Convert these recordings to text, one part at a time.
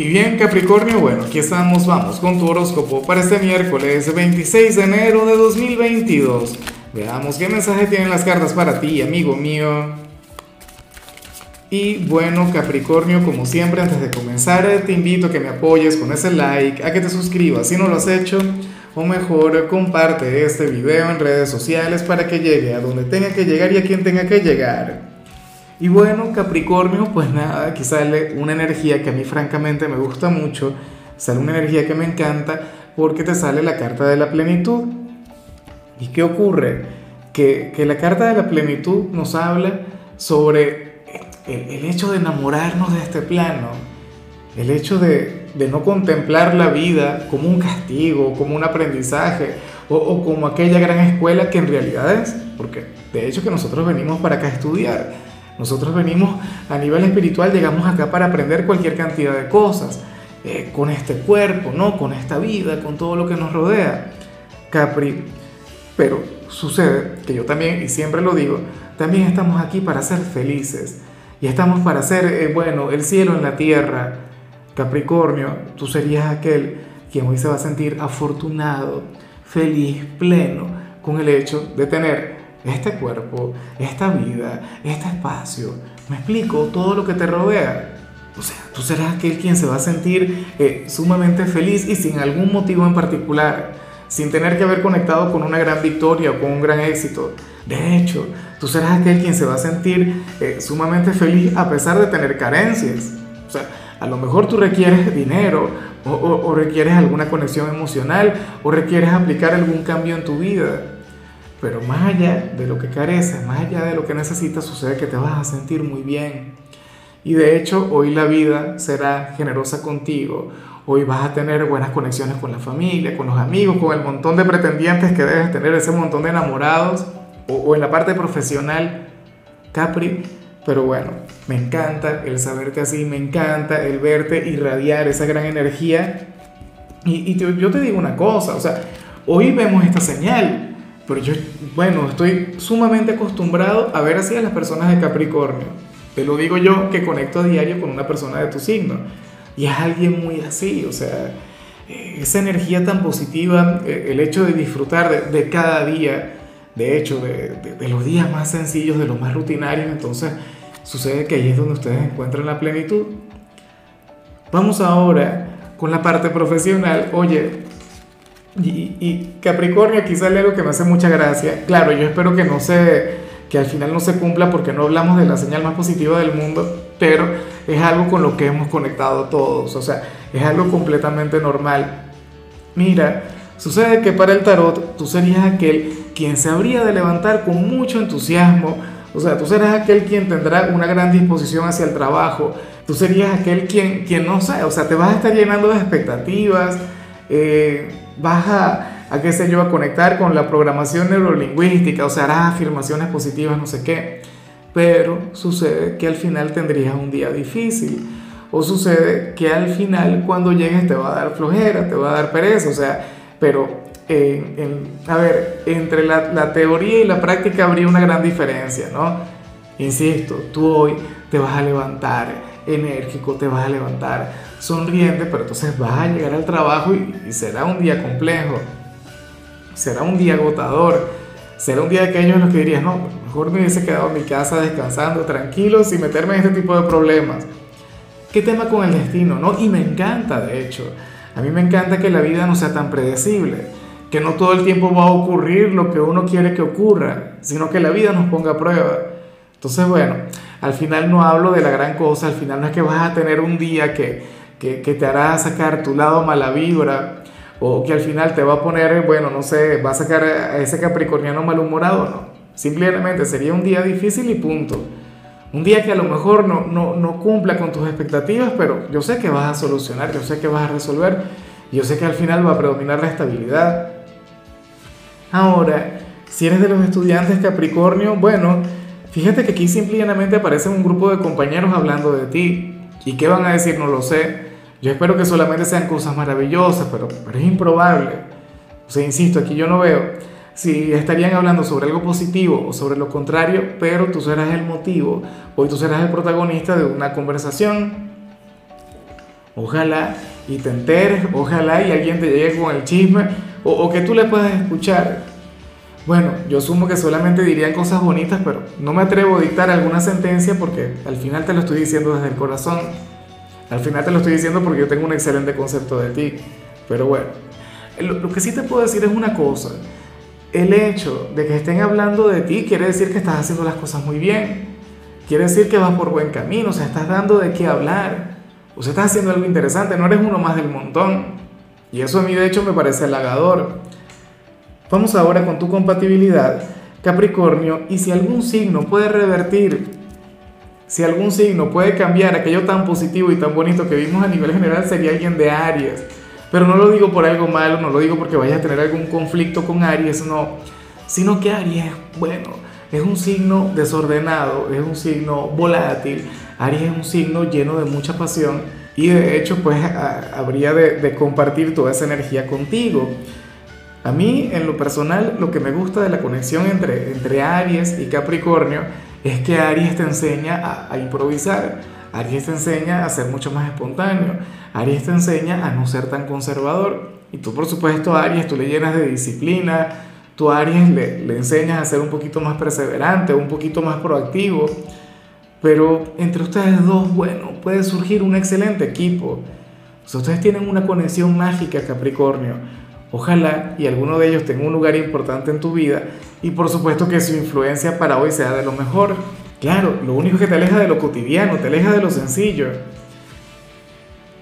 Y bien, Capricornio, bueno, aquí estamos, vamos con tu horóscopo para este miércoles 26 de enero de 2022. Veamos qué mensaje tienen las cartas para ti, amigo mío. Y bueno, Capricornio, como siempre, antes de comenzar, te invito a que me apoyes con ese like, a que te suscribas si no lo has hecho, o mejor, comparte este video en redes sociales para que llegue a donde tenga que llegar y a quien tenga que llegar. Y bueno, Capricornio, pues nada, aquí sale una energía que a mí francamente me gusta mucho, sale una energía que me encanta porque te sale la carta de la plenitud. ¿Y qué ocurre? Que, que la carta de la plenitud nos habla sobre el, el, hecho de enamorarnos de este plano, el hecho de, de, no contemplar la vida como un castigo, como un aprendizaje o, o como aquella gran escuela que en realidad es, porque de hecho que nosotros venimos para acá a estudiar nosotros venimos a nivel espiritual, llegamos acá para aprender cualquier cantidad de cosas, eh, con este cuerpo, ¿no? Con esta vida, con todo lo que nos rodea. Capri, pero sucede que yo también, y siempre lo digo, también estamos aquí para ser felices. Y estamos para hacer, eh, bueno, el cielo en la tierra. Capricornio, tú serías aquel quien hoy se va a sentir afortunado, feliz, pleno, con el hecho de tener este cuerpo, esta vida, este espacio, me explico, todo lo que te rodea. O sea, tú serás aquel quien se va a sentir eh, sumamente feliz y sin algún motivo en particular, sin tener que haber conectado con una gran victoria o con un gran éxito. De hecho, tú serás aquel quien se va a sentir eh, sumamente feliz a pesar de tener carencias. O sea, a lo mejor tú requieres dinero o, o, o requieres alguna conexión emocional o requieres aplicar algún cambio en tu vida pero más allá de lo que careces, más allá de lo que necesitas, sucede que te vas a sentir muy bien. Y de hecho, hoy la vida será generosa contigo. Hoy vas a tener buenas conexiones con la familia, con los amigos, con el montón de pretendientes que debes tener, ese montón de enamorados, o, o en la parte profesional, Capri. Pero bueno, me encanta el saberte así, me encanta el verte irradiar esa gran energía. Y, yo te digo una cosa, o sea, hoy vemos esta señal, pero yo, bueno, estoy sumamente acostumbrado a ver así a las personas de Capricornio. Te lo digo yo que conecto a diario con una persona de tu signo. Y es alguien muy así, o sea, esa energía tan positiva, el hecho de disfrutar de, de cada día, de hecho, de, de, de, los días más sencillos, de los más rutinarios, entonces sucede que ahí es donde ustedes encuentran la plenitud. Vamos ahora con la parte profesional. Oye, y, Capricornio, aquí sale algo que me hace mucha gracia. Claro, yo espero que no se, que al final no se cumpla porque no hablamos de la señal más positiva del mundo, pero es algo con lo que hemos conectado todos, o sea, es algo completamente normal. Mira, sucede que para el tarot tú serías aquel quien se habría de levantar con mucho entusiasmo, o sea, tú serás aquel quien tendrá una gran disposición hacia el trabajo, tú serías aquel quien, quien no sé, o sea, te vas a estar llenando de expectativas, eh, vas a, a, qué sé yo, a conectar con la programación neurolingüística, o sea, harás afirmaciones positivas, no sé qué, pero sucede que al final tendrías un día difícil, o sucede que al final cuando llegues te va a dar flojera, te va a dar pereza, o sea, pero, eh, en, a ver, entre la, la teoría y la práctica habría una gran diferencia, ¿no? Insisto, tú hoy te vas a levantar enérgico, te vas a levantar sonriente, pero entonces vas a llegar al trabajo y, será un día complejo, será un día agotador, será un día de aquellos en los que dirías, no, mejor me hubiese quedado en mi casa descansando, tranquilo, sin meterme en este tipo de problemas. ¿Qué tema con el destino? ¿no? Y me encanta, de hecho, a mí me encanta que la vida no sea tan predecible, que no todo el tiempo va a ocurrir lo que uno quiere que ocurra, sino que la vida nos ponga a prueba. Entonces, bueno, al final no hablo de la gran cosa, al final no es que vas a tener un día que, que, te hará sacar tu lado mala vibra o que al final te va a poner, bueno, no sé, va a sacar a ese capricorniano malhumorado, no. Simplemente sería un día difícil y punto. Un día que a lo mejor no, no, no cumpla con tus expectativas, pero yo sé que vas a solucionar, yo sé que vas a resolver, yo sé que al final va a predominar la estabilidad. Ahora, si eres de los estudiantes Capricornio, bueno, Fíjate que aquí simplemente aparece un grupo de compañeros hablando de ti. ¿Y qué van a decir? No lo sé. Yo espero que solamente sean cosas maravillosas, pero, pero es improbable. O sea, insisto, aquí yo no veo si estarían hablando sobre algo positivo o sobre lo contrario, pero tú serás el motivo, hoy tú serás el protagonista de una conversación. Ojalá y te enteres, ojalá y alguien te llegue con el chisme o, o que tú le puedas escuchar. Bueno, yo asumo que solamente dirían cosas bonitas, pero no me atrevo a dictar alguna sentencia porque al final te lo estoy diciendo desde el corazón. Al final te lo estoy diciendo porque yo tengo un excelente concepto de ti. Pero bueno, lo, que sí te puedo decir es una cosa. El hecho de que estén hablando de ti quiere decir que estás haciendo las cosas muy bien. Quiere decir que vas por buen camino, o sea, estás dando de qué hablar. O sea, estás haciendo algo interesante, no eres uno más del montón. Y eso a mí de hecho me parece halagador. Vamos ahora con tu compatibilidad, Capricornio, y si algún signo puede revertir, si algún signo puede cambiar aquello tan positivo y tan bonito que vimos a nivel general, sería alguien de Aries. Pero no lo digo por algo malo, no lo digo porque vayas a tener algún conflicto con Aries, no, sino que Aries, bueno, es un signo desordenado, es un signo volátil, Aries es un signo lleno de mucha pasión y de hecho pues habría de, de compartir toda esa energía contigo. A mí, en lo personal, lo que me gusta de la conexión entre, entre Aries y Capricornio es que Aries te enseña a, improvisar, Aries te enseña a ser mucho más espontáneo, Aries te enseña a no ser tan conservador. Y tú, por supuesto, Aries, tú le llenas de disciplina, tú Aries le, le enseñas a ser un poquito más perseverante, un poquito más proactivo. Pero entre ustedes dos, bueno, puede surgir un excelente equipo. O ustedes tienen una conexión mágica, Capricornio Ojalá y alguno de ellos tenga un lugar importante en tu vida y por supuesto que su influencia para hoy sea de lo mejor. Claro, lo único que te aleja de lo cotidiano, te aleja de lo sencillo.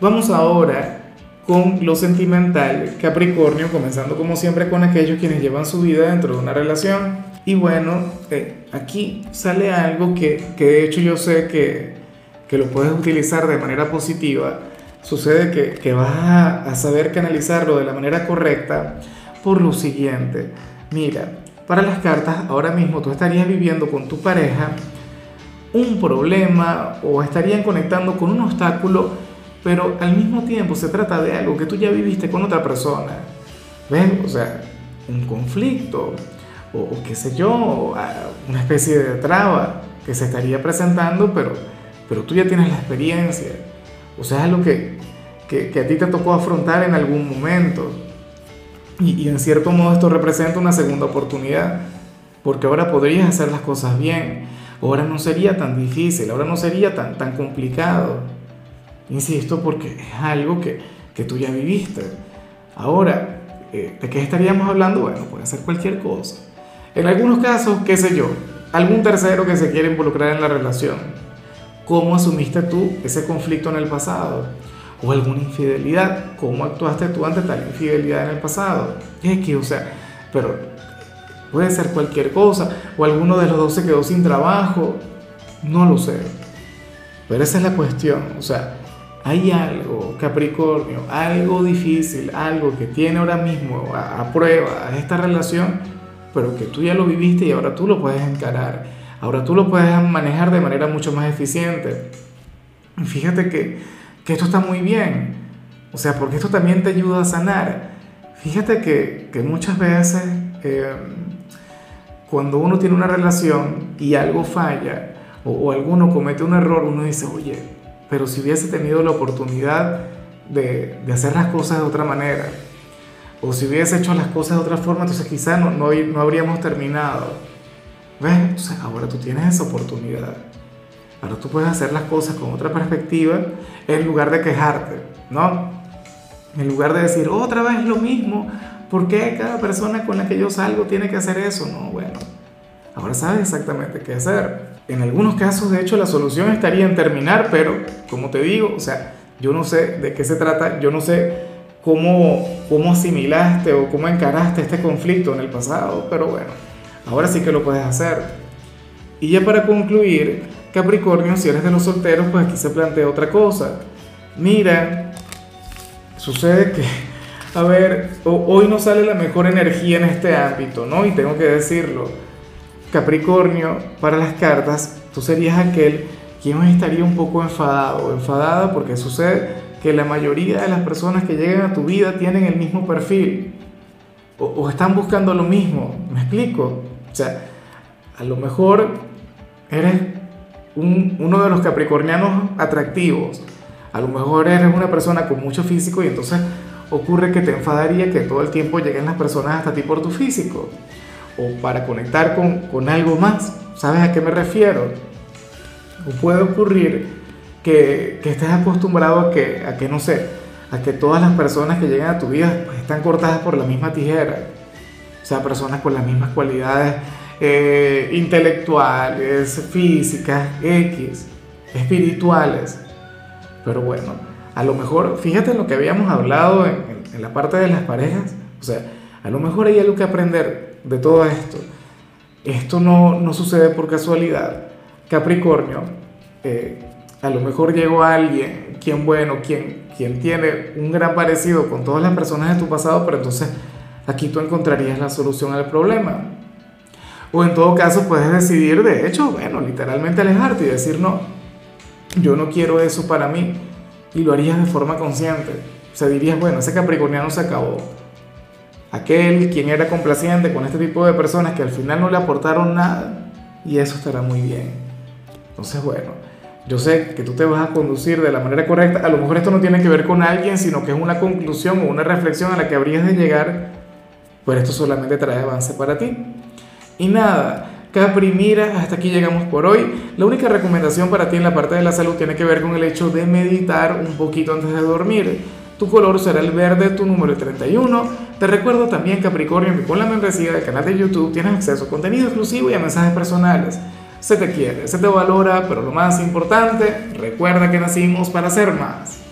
Vamos ahora con lo sentimental, Capricornio, comenzando como siempre con aquellos quienes llevan su vida dentro de una relación. Y bueno, eh, aquí sale algo que, que, de hecho yo sé que, que lo puedes utilizar de manera positiva sucede que, que vas a, saber canalizarlo de la manera correcta por lo siguiente. Mira, para las cartas, ahora mismo tú estarías viviendo con tu pareja un problema o estarían conectando con un obstáculo, pero al mismo tiempo se trata de algo que tú ya viviste con otra persona. ¿Ves? O sea, un conflicto o, o qué sé yo, una especie de traba que se estaría presentando, pero, pero tú ya tienes la experiencia. O sea, es algo que, que, a ti te tocó afrontar en algún momento. Y, y, en cierto modo esto representa una segunda oportunidad, porque ahora podrías hacer las cosas bien, ahora no sería tan difícil, ahora no sería tan, tan complicado. Insisto, porque es algo que, que tú ya viviste. Ahora, eh, ¿de qué estaríamos hablando? Bueno, puede ser cualquier cosa. En algunos casos, qué sé yo, algún tercero que se quiere involucrar en la relación. ¿Cómo asumiste tú ese conflicto en el pasado? o alguna infidelidad. ¿Cómo actuaste tú ante tal infidelidad en el pasado? Que, o sea, pero puede ser cualquier cosa, o alguno de los dos se quedó sin trabajo, no lo sé. Pero esa es la cuestión, o sea, hay algo, Capricornio, algo difícil, algo que tiene ahora mismo a, a prueba esta relación, pero que tú ya lo viviste y ahora tú lo puedes encarar, ahora tú lo puedes manejar de manera mucho más eficiente. Fíjate que que esto está muy bien. O sea, porque esto también te ayuda a sanar. Fíjate que, que muchas veces eh, cuando uno tiene una relación y algo falla o, o, alguno comete un error, uno dice, oye, pero si hubiese tenido la oportunidad de, de hacer las cosas de otra manera, o si hubiese hecho las cosas de otra forma, entonces quizás no, no, no habríamos terminado. ¿Ves? Sea, ahora tú tienes esa oportunidad. Ahora tú puedes hacer las cosas con otra perspectiva en lugar de quejarte, ¿no? En lugar de decir, otra vez lo mismo, ¿por qué cada persona con la que yo salgo tiene que hacer eso? No, bueno, ahora sabes exactamente qué hacer. En algunos casos, de hecho, la solución estaría en terminar, pero como te digo, o sea, yo no sé de qué se trata, yo no sé cómo, cómo asimilaste o cómo encaraste este conflicto en el pasado, pero bueno, ahora sí que lo puedes hacer. Y ya para concluir, Capricornio, si eres de los solteros, pues aquí se plantea otra cosa. Mira, sucede que, a ver, hoy no sale la mejor energía en este ámbito, ¿no? Y tengo que decirlo. Capricornio, para las cartas, tú serías aquel quien estaría un poco enfadado enfadada porque sucede que la mayoría de las personas que llegan a tu vida tienen el mismo perfil o, o están buscando lo mismo. ¿Me explico? O sea, a lo mejor eres uno de los capricornianos atractivos. A lo mejor eres una persona con mucho físico y entonces ocurre que te enfadaría que todo el tiempo lleguen las personas hasta ti por tu físico o para conectar con, con algo más. ¿Sabes a qué me refiero? O puede ocurrir que, que estés acostumbrado a que, a que, no sé, a que todas las personas que llegan a tu vida pues, están cortadas por la misma tijera. O sea, personas con las mismas cualidades eh, intelectuales, físicas, X, espirituales. Pero bueno, a lo mejor, fíjate en lo que habíamos hablado en, la parte de las parejas, o sea, a lo mejor hay algo que aprender de todo esto. Esto no, no sucede por casualidad. Capricornio, eh, a lo mejor llegó alguien, quien bueno, quien, quien tiene un gran parecido con todas las personas de tu pasado, pero entonces aquí tú encontrarías la solución al problema. O en todo caso puedes decidir, de hecho, bueno, literalmente alejarte y decir, no, yo no quiero eso para mí. Y lo harías de forma consciente. O sea, dirías, bueno, ese capricorniano se acabó. Aquel quien era complaciente con este tipo de personas que al final no le aportaron nada. Y eso estará muy bien. Entonces, bueno, yo sé que tú te vas a conducir de la manera correcta. A lo mejor esto no tiene que ver con alguien, sino que es una conclusión o una reflexión a la que habrías de llegar. Pero esto solamente trae avance para ti. Y nada, Capri, mira, hasta aquí llegamos por hoy. La única recomendación para ti en la parte de la salud tiene que ver con el hecho de meditar un poquito antes de dormir. Tu color será el verde, tu número 31. Te recuerdo también, Capricornio, que con la membresía del canal de YouTube tienes acceso a contenido exclusivo y a mensajes personales. Se te quiere, se te valora, pero lo más importante, recuerda que nacimos para ser más.